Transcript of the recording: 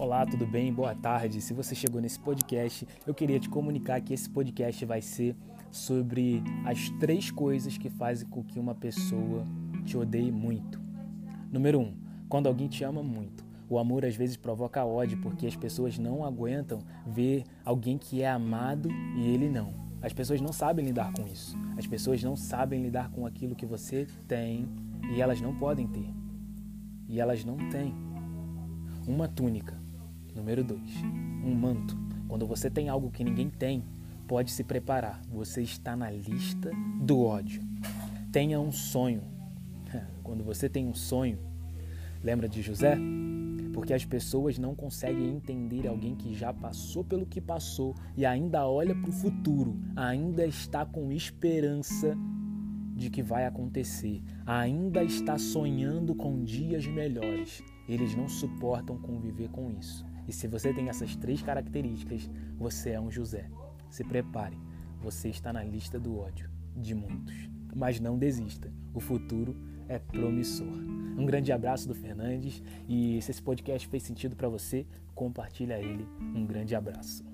Olá, tudo bem? Boa tarde. Se você chegou nesse podcast, eu queria te comunicar que esse podcast vai ser sobre as três coisas que fazem com que uma pessoa te odeie muito. Número um, quando alguém te ama muito. O amor às vezes provoca ódio porque as pessoas não aguentam ver alguém que é amado e ele não. As pessoas não sabem lidar com isso. As pessoas não sabem lidar com aquilo que você tem e elas não podem ter. E elas não têm. Uma túnica Número 2. Um manto. Quando você tem algo que ninguém tem, pode se preparar. Você está na lista do ódio. Tenha um sonho. Quando você tem um sonho, lembra de José? Porque as pessoas não conseguem entender alguém que já passou pelo que passou e ainda olha para o futuro, ainda está com esperança de que vai acontecer, ainda está sonhando com dias melhores. Eles não suportam conviver com isso. E se você tem essas três características, você é um José. Se prepare, você está na lista do ódio de muitos. Mas não desista, o futuro é promissor. Um grande abraço do Fernandes e se esse podcast fez sentido para você, compartilha ele. Um grande abraço.